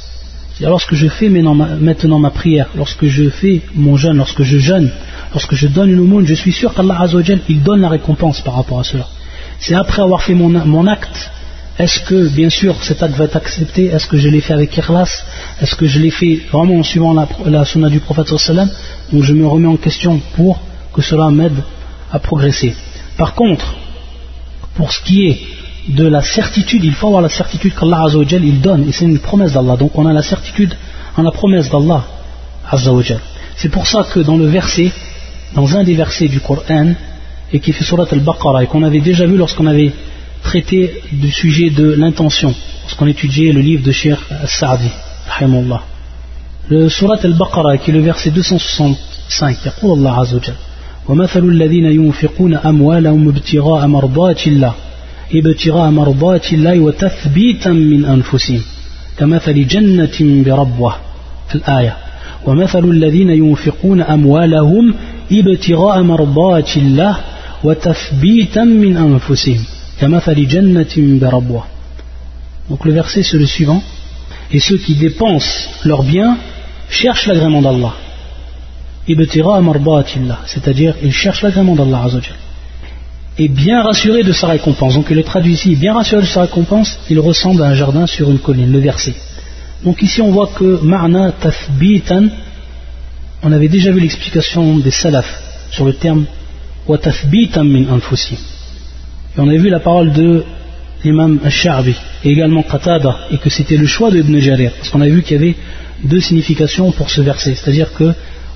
C'est-à-dire lorsque je fais maintenant ma prière, lorsque je fais mon jeûne, lorsque je jeûne, lorsque je donne une aumône, je suis sûr qu'Allah Azzawajal, donne la récompense par rapport à cela. C'est après avoir fait mon, acte, est-ce que, bien sûr, cet acte va être accepté? Est-ce que je l'ai fait avec ikhlas? Est-ce que je l'ai fait vraiment en suivant la, la sunna du prophète sallam? Donc je me remets en question pour que cela m'aide à progresser. Par contre, pour ce qui est de la certitude, il faut avoir la certitude qu'Allah Azzawajal il donne, et c'est une promesse d'Allah. Donc on a la certitude en la promesse d'Allah Azzawajal. C'est pour ça que dans le verset, dans un des versets du Coran, et qui fait surat al-Baqarah, et qu'on avait déjà vu lorsqu'on avait traité du sujet de l'intention, lorsqu'on étudiait le livre de Sheikh Sa'di, le surat al-Baqarah, qui est le verset 260, 5 يقول الله عز وجل ومثل الذين ينفقون أموالهم ابتغاء مرضات الله ابتغاء مرضات الله وتثبيتا من أنفسهم كمثل جنة بربوة الآية ومثل الذين ينفقون أموالهم ابتغاء مرضات الله وتثبيتا من أنفسهم كمثل جنة بربوة Donc le verset c'est le suivant et ceux qui dépensent leurs biens cherchent l'agrément d'Allah c'est-à-dire ils cherchent l'agrément d'Allah et bien rassuré de sa récompense. Donc il le traduit ici bien rassuré de sa récompense il ressemble à un jardin sur une colline le verset. Donc ici on voit que ma'na tathbitan on avait déjà vu l'explication des salaf sur le terme wa tathbitan min anfusi et on avait vu la parole de l'imam al-Sha'bi et également Qatada et que c'était le choix de Ibn Jarir parce qu'on a vu qu'il y avait deux significations pour ce verset. C'est-à-dire que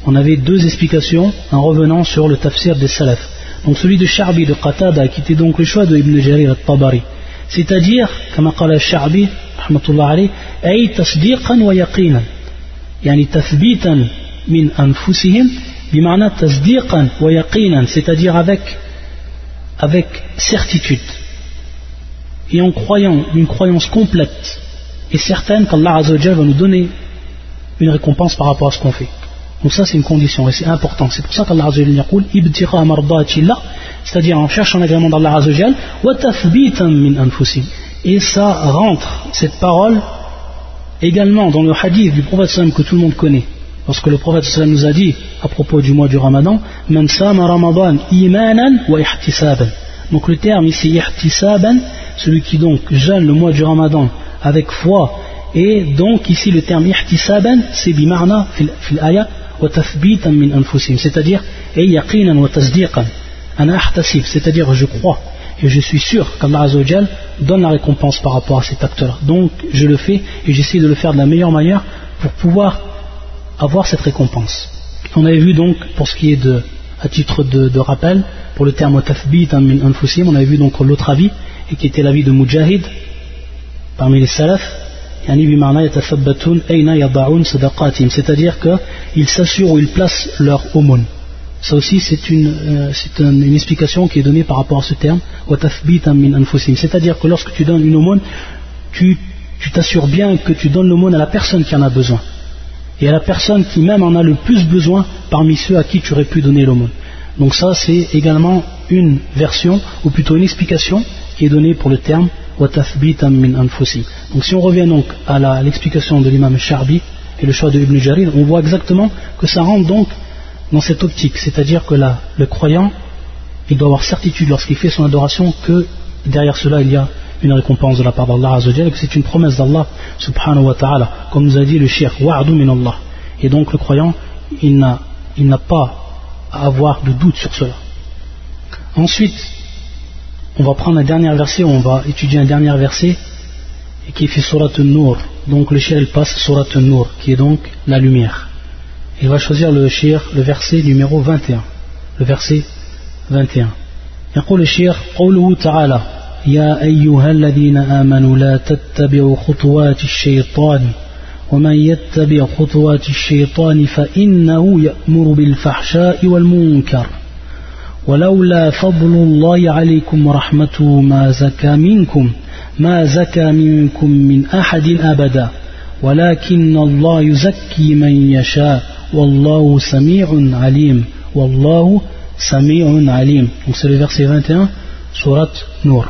on avait deux explications en revenant sur le tafsir des salaf. Donc celui de Sharbi de Qatada qui était donc le choix de Ibn Jarir al-Tabari. C'est-à-dire, comme a dit Sharbi, rahmatullah tasdiqan wa yaqinan. Yani tathbitan min anfusihim, bima'na tasdiqan wa yaqinan, c'est-à-dire avec, avec certitude. Et en croyant une croyance complète et certaine qu'Allah va nous donner une récompense par rapport à ce qu'on fait. Donc ça c'est une condition et c'est important. C'est pour ça qu'Allah Azzawajal dit c'est-à-dire en cherchant l'agrément d'Allah Azzawajal et ça rentre cette parole également dans le hadith du prophète sallam que tout le monde connaît. Parce que le prophète sallam nous a dit à propos du mois du Ramadan Man sama Ramadan imanan wa ihtisaban. Donc le terme ici ihtisaban, celui qui donc jeûne le mois du Ramadan avec foi et donc ici le terme ihtisaban c'est bimarna fil ayat c'est-à-dire c'est-à-dire je crois et je suis sûr qu'Allah donne la récompense par rapport à cet acte-là. Donc je le fais et j'essaie de le faire de la meilleure manière pour pouvoir avoir cette récompense. On avait vu donc, pour ce qui est de, à titre de, rappel, pour le terme on avait vu donc l'autre avis, et qui était l'avis de Mujahid, parmi les salafs, c'est-à-dire qu'ils s'assurent ou ils placent leur aumône. Ça aussi c'est une, euh, une, explication qui est donnée par rapport à ce terme c'est-à-dire que lorsque tu donnes une aumône tu t'assures bien que tu donnes l'aumône à la personne qui en a besoin. Et à la personne qui même en a le plus besoin parmi ceux à qui tu aurais pu donner l'aumône. Donc ça c'est également une version ou plutôt une explication qui est donnée pour le terme donc si on revient donc à l'explication de l'imam Sharbi et le choix de Ibn Jarir, on voit exactement que ça rentre donc dans cette optique, c'est-à-dire que là, le croyant, il doit avoir certitude lorsqu'il fait son adoration que derrière cela il y a une récompense de la part d'Allah et que c'est une promesse d'Allah subhanahu wa ta'ala, comme nous a dit le shirk, wa'adu min Allah. Et donc le croyant, il n'a pas à avoir de doute sur cela. Ensuite, on va prendre un dernier verset, on va étudier un dernier verset qui fait Surat al-Nur. Donc le shir il passe Surat al-Nur, qui est donc la lumière. Il va choisir le shir, le verset numéro 21. Le verset 21. يقول الشيخ قوله تعالى يا أيها الذين آمنوا لا تتبعوا خطوات الشيطان ومن يتبع خطوات الشيطان فإنه يأمر بالفحشاء والمنكر ولولا فضل الله عليكم ورحمته ما زكى منكم ما زكى منكم من أحد أبدا ولكن الله يزكي من يشاء والله سميع عليم والله سميع عليم donc c'est le verset 21 surat Nur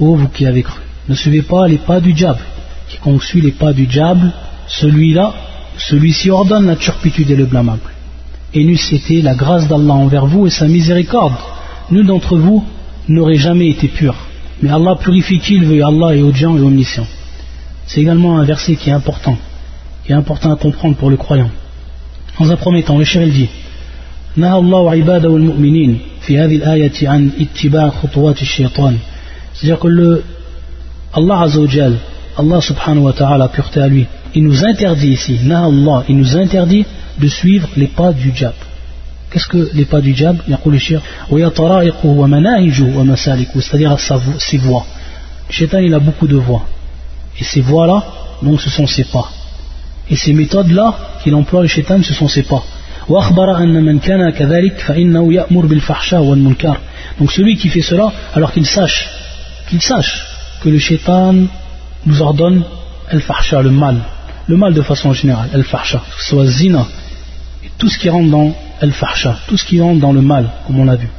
ô vous qui avez cru ne suivez pas les pas du diable quiconque suit les pas du diable celui-là celui-ci ordonne la turpitude et le blâmable et n'eût été la grâce d'Allah envers vous et sa miséricorde. Nul d'entre vous n'aurait jamais été pur. Mais Allah purifie qui il veut, Allah est audient et omniscient. C'est également un verset qui est important, qui est important à comprendre pour le croyant. Dans un premier temps, le cher il dit c'est-à-dire que Allah Azzawajal, Allah subhanahu wa ta'ala, pureté à lui, il nous interdit ici, il nous interdit de suivre les pas du diable. Qu'est-ce que les pas du diable? C'est-à-dire ses voies. Shaitan, il a beaucoup de voix. Et ces voix-là, donc ce sont ses pas. Et ces méthodes-là qu'il emploie le shaitan, ce sont ses pas. Donc celui qui fait cela, alors qu'il sache, qu'il sache que le shaitan nous ordonne le mal, le mal de façon générale, al-fahsha, soit zina, tout ce qui rentre dans al-fahsha tout ce qui rentre dans le mal comme on l'a vu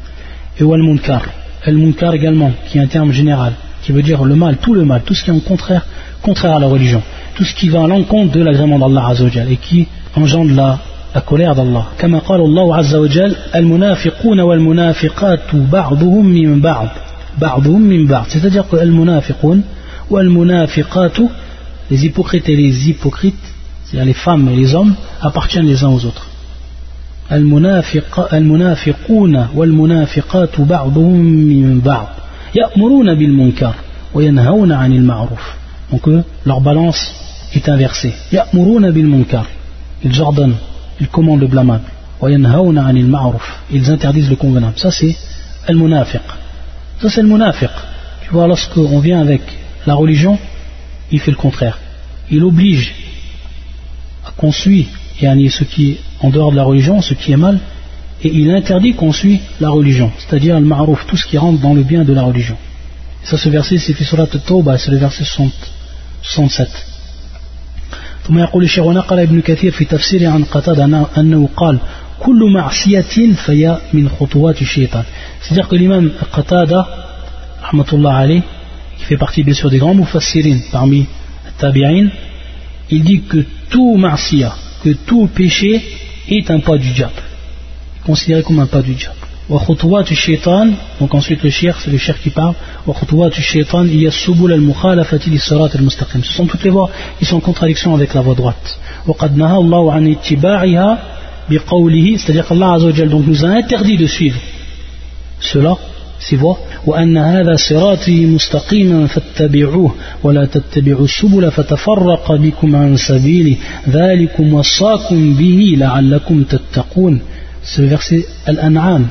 et wal-munkar al-munkar également qui est un terme général qui veut dire le mal, tout le mal, tout ce qui est en contraire, contraire à la religion, tout ce qui va à l'encontre de l'agrément d'Allah Azzawajal et qui engendre la, la colère d'Allah. كما قال الله عز وجل المنافقون والمنافقات بعضهم من بعض بعضهم من بعض c'est-à-dire que المنافقون والمنافقات les hypocrites et les hypocrites c'est-à-dire les femmes et les hommes appartiennent les uns aux autres المنافق المنافقون والمنافقات بعضهم من بعض يأمرون بالمنكر وينهون عن المعروف donc leur balance est inversée يأمرون بالمنكر ils ordonnent ils commandent le blâmable وينهون عن المعروف ils interdisent le convenable ça c'est al-munafiq ça c'est le munafiq tu vois lorsqu'on vient avec la religion il fait le contraire il oblige à qu'on suit et ce qui est en dehors de la religion ce qui est mal et il interdit qu'on suit la religion, c'est-à-dire le ma'rouf, tout ce qui rentre dans le bien de la religion. Et ça, ce verset, c'est surat Tawbah, c'est le verset 67. ثم يقول الشيخ ونقل ابن كثير في تفسيره عن قتادة أنه قال كل معصية فهي من خطوات الشيطان c'est-à-dire que l'imam Qatada rahmatullah alayh qui fait partie bien sûr des grands mufassirin parmi tabi'in il dit que tout ma'siya que tout péché est un pas du diable considéré comme un pas du diable. donc ensuite le shir, c'est le shir qui parle, ce sont toutes les voies qui sont en contradiction avec la voie droite. c'est-à-dire qu'Allah donc nous a interdit de suivre cela, ces voies, وأن هذا صراطي مستقيما فاتبعوه ولا تتبعوا السبل فتفرق بكم عن سبيله ذلكم وصاكم به لعلكم تتقون c'est le verset Al-An'am,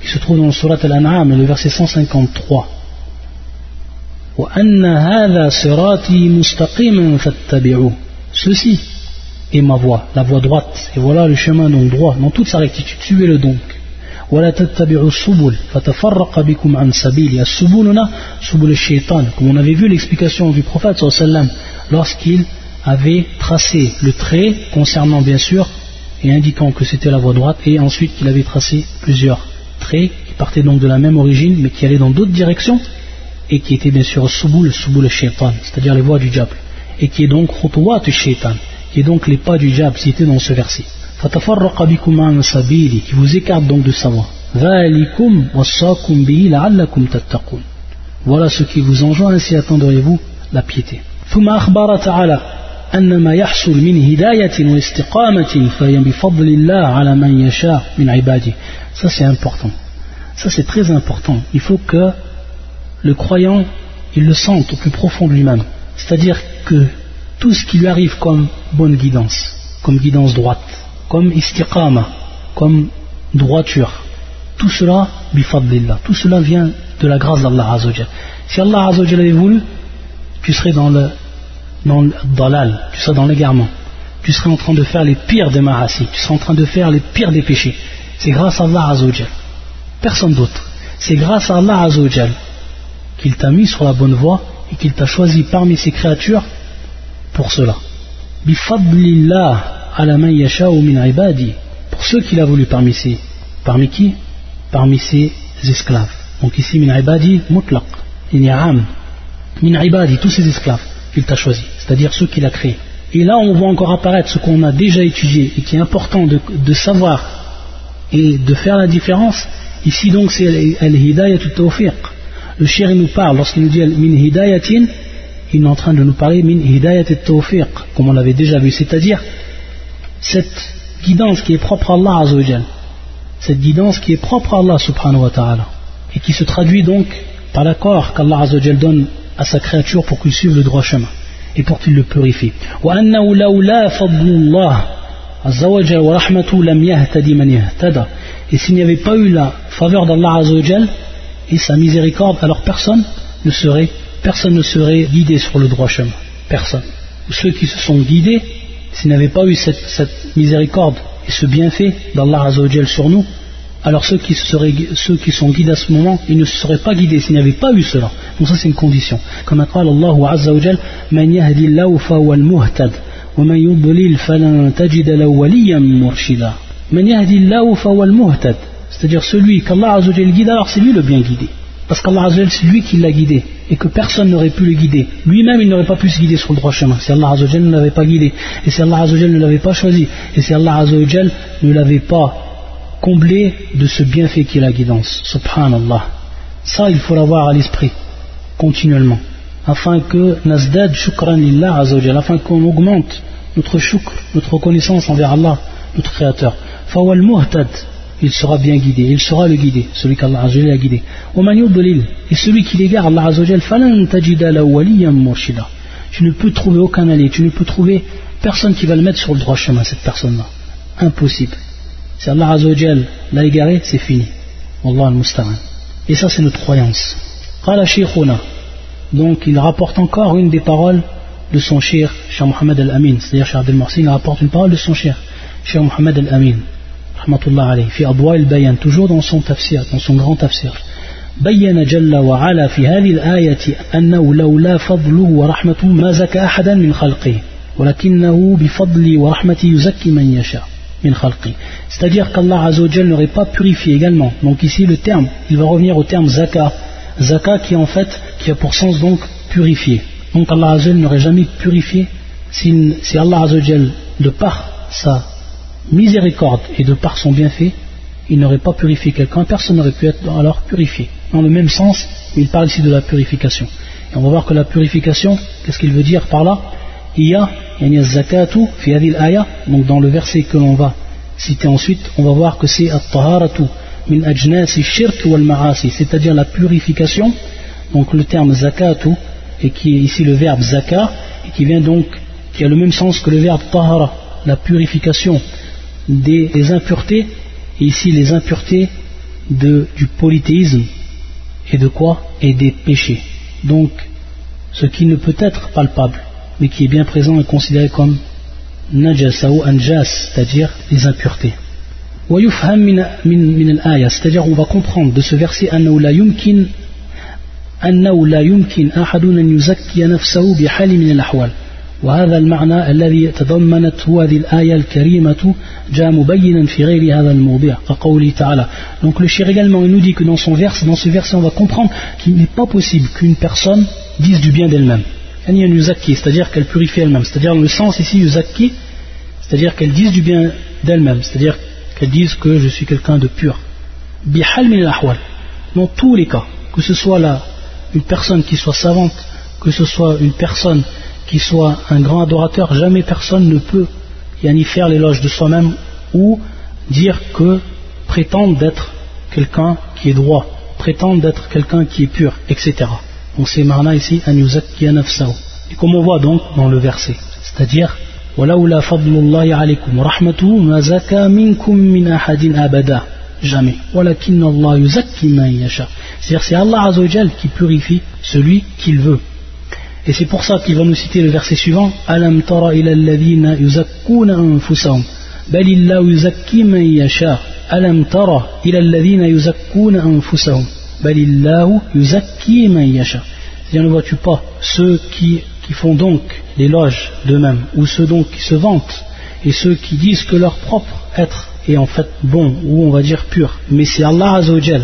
qui se trouve dans le surat Al-An'am, le verset 153. Ceci est ma voie, la voie droite, et voilà le chemin donc droit, dans toute sa rectitude, suivez-le donc. ولا تتبعوا السبل فتفرق بكم عن سبيل السبل هنا سبل الشيطان comme on avait vu l'explication du prophète sallam lorsqu'il avait tracé le trait concernant bien sûr et indiquant que c'était la voie droite, et ensuite qu'il avait tracé plusieurs traits qui partaient donc de la même origine, mais qui allaient dans d'autres directions, et qui étaient bien sûr souboul, souboul shaitan, c'est-à-dire les voies du diable, et qui est donc khutwat shaitan, qui est donc les pas du diable cités dans ce verset. qui vous écarte donc de sa voie. Voilà ce qui vous enjoint, ainsi attendrez-vous la piété. أن ما يحصل من هداية واستقامة فهي بفضل الله على من يشاء من عباده ça c'est important ça c'est très important il faut que le croyant il le sente au plus profond de lui-même c'est-à-dire que tout ce qui lui arrive comme bonne guidance comme guidance droite comme istiqama comme droiture tout cela bifadlillah tout cela vient de la grâce d'Allah Azzawajal si Allah Azzawajal avait voulu tu serais dans le dans le dalal, tu seras dans l'égarement, tu seras en train de faire les pires des tu seras en train de faire les pires des péchés. C'est grâce à Allah Azzawajal, personne d'autre. C'est grâce à Allah Azzawajal qu'il t'a mis sur la bonne voie et qu'il t'a choisi parmi ses créatures pour cela. Bifadlillah Pour ceux qu'il a voulu parmi ses, parmi qui? Parmi ses esclaves. Donc ici min ibadi mutlaq, min tous ses esclaves qu'il t'a choisi, c'est-à-dire ceux qu'il a créés. Et là, on voit encore apparaître ce qu'on a déjà étudié et qui est important de, savoir et de faire la différence. Ici, donc, c'est al-hidayat. Le shir nous parle, lorsqu'il nous dit min hidayatin, il est en train de nous parler min hidayat comme on l'avait déjà vu, c'est-à-dire cette guidance qui est propre à Allah Azzawajal, cette guidance qui est propre à Allah subhanahu wa ta'ala, et qui se traduit donc par l'accord qu'Allah Azzawajal donne à sa créature pour qu'il suive le droit chemin et pour qu'il le purifie. Et s'il n'y avait pas eu la faveur d'Allah et sa miséricorde, alors personne ne serait, personne ne serait guidé sur le droit chemin. Personne. Ceux qui se sont guidés, s'il n'y avait pas eu cette, miséricorde et ce bienfait d'Allah Azzawajal sur nous, alors ceux qui, seraient, ceux qui sont guidés à ce moment, ils ne seraient pas guidés s'il n'y avait pas eu cela. Donc ça c'est une condition. Comme a dit Allah Azzawajal, Man yahdillahu fa wal muhtad, wa man yudlil falan tajid lahu waliyan murshida. Man yahdillahu fa wal muhtad. C'est-à-dire celui qu'Allah Azzawajal guide, alors c'est lui le bien guidé. Parce qu'Allah Azzawajal c'est lui qui l'a guidé et que personne n'aurait pu le guider. Lui-même, il n'aurait pas pu se guider sur le droit chemin si Allah Azzawajal ne l'avait pas guidé, et si Allah Azzawajal ne l'avait pas choisi, et si Allah Azzawajal ne l'avait pas comblé de ce bienfait qui est la guidance. Subhanallah. Ça, il faut l'avoir à l'esprit, continuellement, afin que nasdad shukran lillah Azzawajal, afin qu'on augmente notre shukr, notre reconnaissance envers Allah, notre Créateur. Fawal muhtad, il sera bien guidé, il sera le guidé, celui qu'Allah Azzawajal a guidé. Et celui qui l'égare, Allah Azzawajal, tu ne peux trouver aucun allié, tu ne peux trouver personne qui va le mettre sur le droit chemin, cette personne-là. Impossible. Si Allah Azzawajal l'a égaré, c'est fini. Allah al Et ça, c'est notre croyance. Donc, il rapporte encore une des paroles de son cher, Cheikh Mohamed Al-Amin. C'est-à-dire, Cheikh Abdel Morsi, il rapporte une parole de son cher, Cheikh Mohamed Al-Amin. toujours dans son tafsir, dans son grand tafsir. بين جل وعلا في هذه الآية أنه لولا فضله ورحمته ما زكى أحدا من خلقه ولكنه بفضل ورحمته يزكي من يشاء من خلقه c'est-à-dire qu'Allah Azzawajal n'aurait pas purifié également donc ici le terme il va revenir au terme zaka zaka qui en fait qui a pour sens donc purifier donc Allah Azzawajal n'aurait jamais purifié si, si Allah Azzawajal de par sa miséricorde et de par son bienfait, il n'aurait pas purifié quelqu'un, personne n'aurait pu être alors purifié. Dans le même sens, il parle ici de la purification. Et on va voir que la purification, qu'est-ce qu'il veut dire par là? Il y zakatu fi aya, donc dans le verset que l'on va citer ensuite, on va voir que c'est at-taharatu min ajnasi shirk wal ma'asi, c'est-à-dire la purification, donc le terme zakatu, et qui est ici le verbe zaka, et qui vient donc, qui a le même sens que le verbe tahara, la purification des, impuretés, et ici les impuretés de, du polythéisme, et de quoi? Et des péchés. Donc, ce qui ne peut être palpable, mais qui est bien présent et considéré comme najasa ou anjas, c'est-à-dire les impuretés. c'est-à-dire on va comprendre de ce verset أنه لا يمكن أنه لا يمكن أحد أن يزكي نفسه بحال من الأحوال وهذا المعنى الذي تضمنته هذه الآية الكريمة جاء مبينا في غير هذا الموضع كقوله تعالى donc le shir également il nous dit que dans son verset dans ce verset on va comprendre qu'il n'est pas possible qu'une personne dise du bien d'elle-même c'est-à-dire qu'elle purifie elle-même c'est-à-dire le sens ici yuzakki c'est-à-dire qu'elle dise du bien d'elle-même c'est-à-dire qu'elle dise que je suis quelqu'un de pur bihal min al dans tous les cas que ce soit là une personne qui soit savante que ce soit une personne qui soit un grand adorateur, jamais personne ne peut y faire l'éloge de soi-même ou dire que prétendre d'être quelqu'un qui est droit, prétendre d'être quelqu'un qui est pur, etc. Donc c'est marna ici, Et comme on voit donc dans le verset, c'est-à-dire jamais. C'est-à-dire c'est Allah qui purifie celui qu'il veut. Et c'est pour ça qu'il va nous citer le verset suivant. Alam tara ila alladhina yuzakkuna anfusahum. Balillahu yuzakki man yasha. Alam tara ila alladhina yuzakkuna anfusahum. Balillahu yuzakki man yasha. Ne vois-tu pas ceux qui, qui font donc l'éloge d'eux-mêmes ou ceux donc qui se vantent et ceux qui disent que leur propre être est en fait bon ou on va dire pur. Mais c'est Allah Azzawajal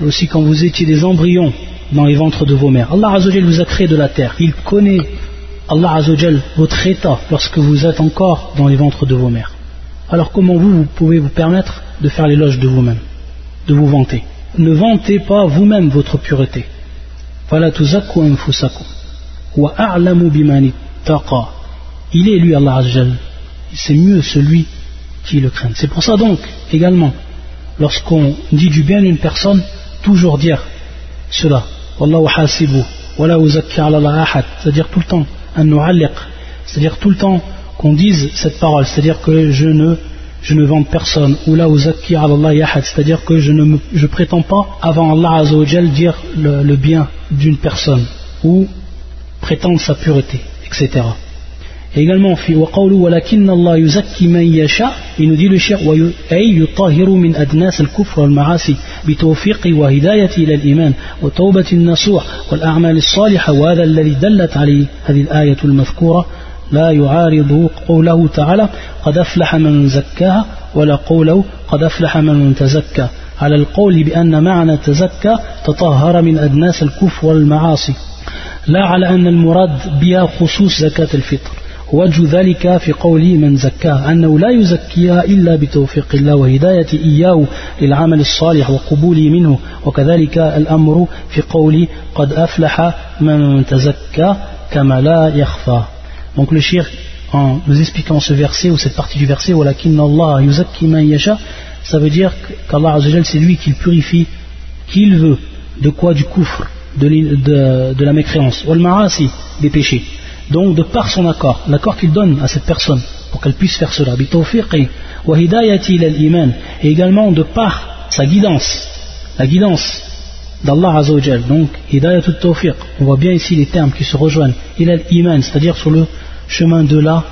et aussi quand vous étiez des embryons dans les ventres de vos mères. Allah Azzawajal vous a créé de la terre. Il connaît, Allah Azzawajal, votre état lorsque vous êtes encore dans les ventres de vos mères. Alors comment vous, vous pouvez vous permettre de faire l'éloge de vous-même, de vous vanter? Ne vantez pas vous-même votre pureté. Il est lui Allah Azzawajal. C'est mieux celui qui le craignent. C'est pour ça donc, également, lorsqu'on dit du bien d'une personne, toujours dire cela. C'est-à-dire tout le temps, c'est-à-dire tout le temps qu'on dise cette parole, c'est-à-dire que je ne, je ne vends personne, c'est-à-dire que je ne je prétends pas avant Allah Azzawajal dire le bien d'une personne, ou prétendre sa pureté, etc. Et également, ولكن الله يزكي من يشاء il nous dit le أي يطهر من أدناس الكفر والمعاصي بتوفيق وهداية إلى الإيمان وتوبة النصوح والأعمال الصالحة وهذا الذي دلت عليه هذه الآية المذكورة لا يعارض قوله تعالى قد أفلح من زكاها ولا قوله قد أفلح من تزكى على القول بأن معنى تزكى تطهر من أدناس الكفر والمعاصي لا على أن المراد بها خصوص زكاة الفطر وجه ذلك في قول من زكاه أنه لا يزكيها إلا بتوفيق الله وهداية إياه للعمل الصالح وقبوله منه وكذلك الأمر في قول قد أفلح من تزكى كما لا يخفى Donc le shir, en nous expliquant ce verset ou cette partie du verset, وَلَكِنَّ اللَّهَ يُزَكِّ مَنْ يَشَاء ça veut dire qu'Allah c'est lui qui purifie qui il veut. De quoi Du kufr, de, de, de la mécréance. Wal ma'asi, des péchés. Donc de par son accord, l'accord qu'il donne à cette personne pour qu'elle puisse faire cela, et également de par sa guidance, la guidance d'Allah Azzawajal, donc hidayatut tawfiq, on voit bien ici les termes qui se rejoignent, iman, c'est-à-dire sur le chemin de la,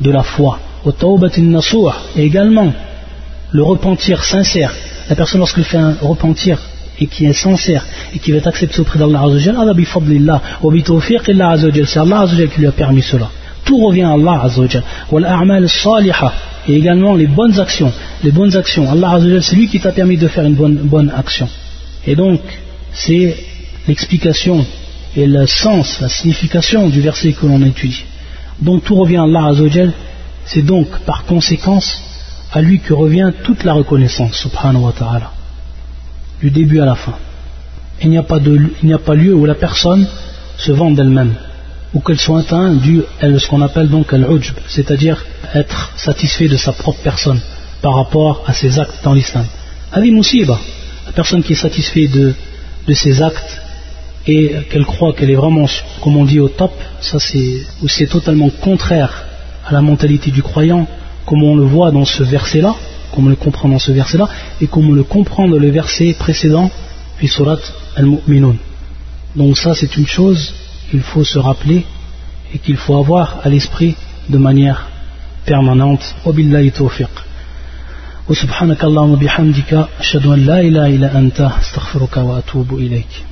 de la foi, et également le repentir sincère, la personne lorsqu'elle fait un repentir et qui est sincère et qui va être accepté auprès d'Allah Azzawajal, c'est Allah Azzawajal qui lui a permis cela. Tout revient à Allah Azzawajal. Et également les bonnes actions. Les bonnes actions. Allah Azzawajal, c'est lui qui t'a permis de faire une bonne, bonne action. Et donc, c'est l'explication et le sens, la signification du verset que l'on étudie. Donc tout revient à Allah Azzawajal. C'est donc par conséquence à lui que revient toute la reconnaissance, subhanahu wa ta'ala du début à la fin. Il n'y a, pas lieu où la personne se vende d'elle-même, ou qu'elle soit atteinte du ce qu'on appelle donc al-ujb, c'est-à-dire être satisfait de sa propre personne par rapport à ses actes dans l'islam. Adi musiba, la personne qui est satisfaite de, de ses actes et qu'elle croit qu'elle est vraiment, comme on dit, au top, ça c'est totalement contraire à la mentalité du croyant, comme on le voit dans ce verset-là, comme on le comprend dans ce verset-là, et comme on le comprend dans le verset précédent, puis surat al-mu'minun. Donc ça c'est une chose qu'il faut se rappeler et qu'il faut avoir à l'esprit de manière permanente. وبالله توفيق وسبحانك اللهم وبحمدك أشهد أن لا إله إلا أنت استغفرك وأتوب إليك